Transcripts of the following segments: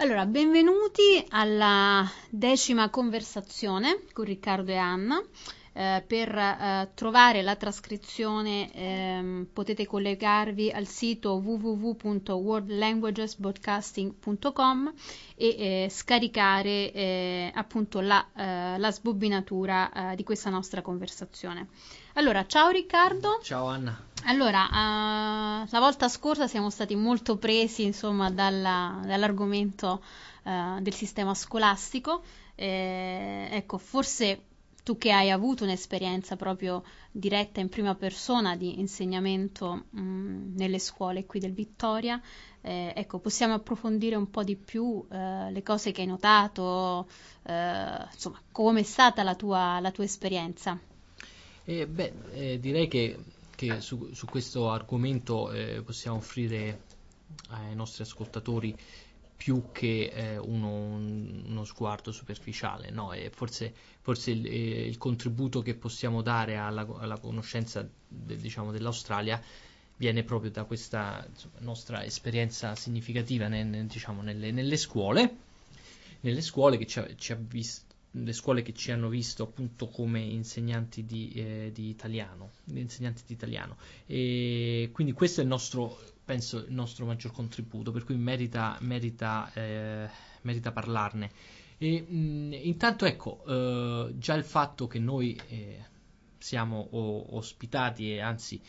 Allora, benvenuti alla decima conversazione con Riccardo e Anna. Eh, per eh, trovare la trascrizione ehm, potete collegarvi al sito www.worldlanguagesbroadcasting.com e eh, scaricare eh, appunto la, la sbobbinatura di questa nostra conversazione. Allora, ciao Riccardo. Ciao Anna. Allora, uh, la volta scorsa siamo stati molto presi, insomma, dalla, dall'argomento uh, del sistema scolastico. Eh, ecco, forse tu che hai avuto un'esperienza proprio diretta in prima persona di insegnamento mh, mm, nelle scuole qui del Vittoria, eh, ecco, possiamo approfondire un po' di più eh, le cose che hai notato, eh, insomma, è stata la tua, la tua esperienza? Eh, beh, eh, direi che, che su, su, questo argomento eh, possiamo offrire ai nostri ascoltatori più che eh, uno, uno, sguardo superficiale, no? Forse, forse il, eh, il, contributo che possiamo dare alla, alla conoscenza de, diciamo, dell'Australia viene proprio da questa insomma, nostra esperienza significativa nel, diciamo, nelle, nelle, scuole, nelle scuole che ci ha, ci ha visto le scuole che ci hanno visto appunto come insegnanti di, eh, di italiano, insegnanti di italiano. E quindi questo è il nostro penso, il nostro maggior contributo, per cui merita, merita, eh, merita parlarne. E, mh, intanto ecco, eh, già il fatto che noi eh, siamo o, ospitati e anzi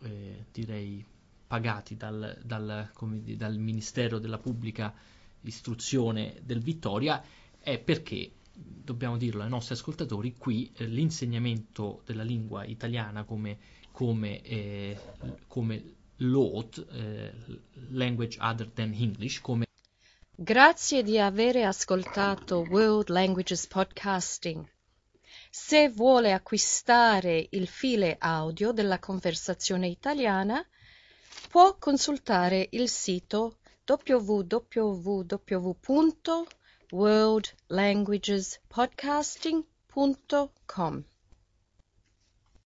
eh, direi pagati dal, dal, dal, Ministero della Pubblica Istruzione del Vittoria è perché, dobbiamo dirlo ai nostri ascoltatori, qui eh, l'insegnamento della lingua italiana come, come, eh, come LOT, eh, Language Other Than English, come Grazie di aver ascoltato World Languages Podcasting. Se vuole acquistare il file audio della conversazione italiana, può consultare il sito worldlanguagespodcasting.com.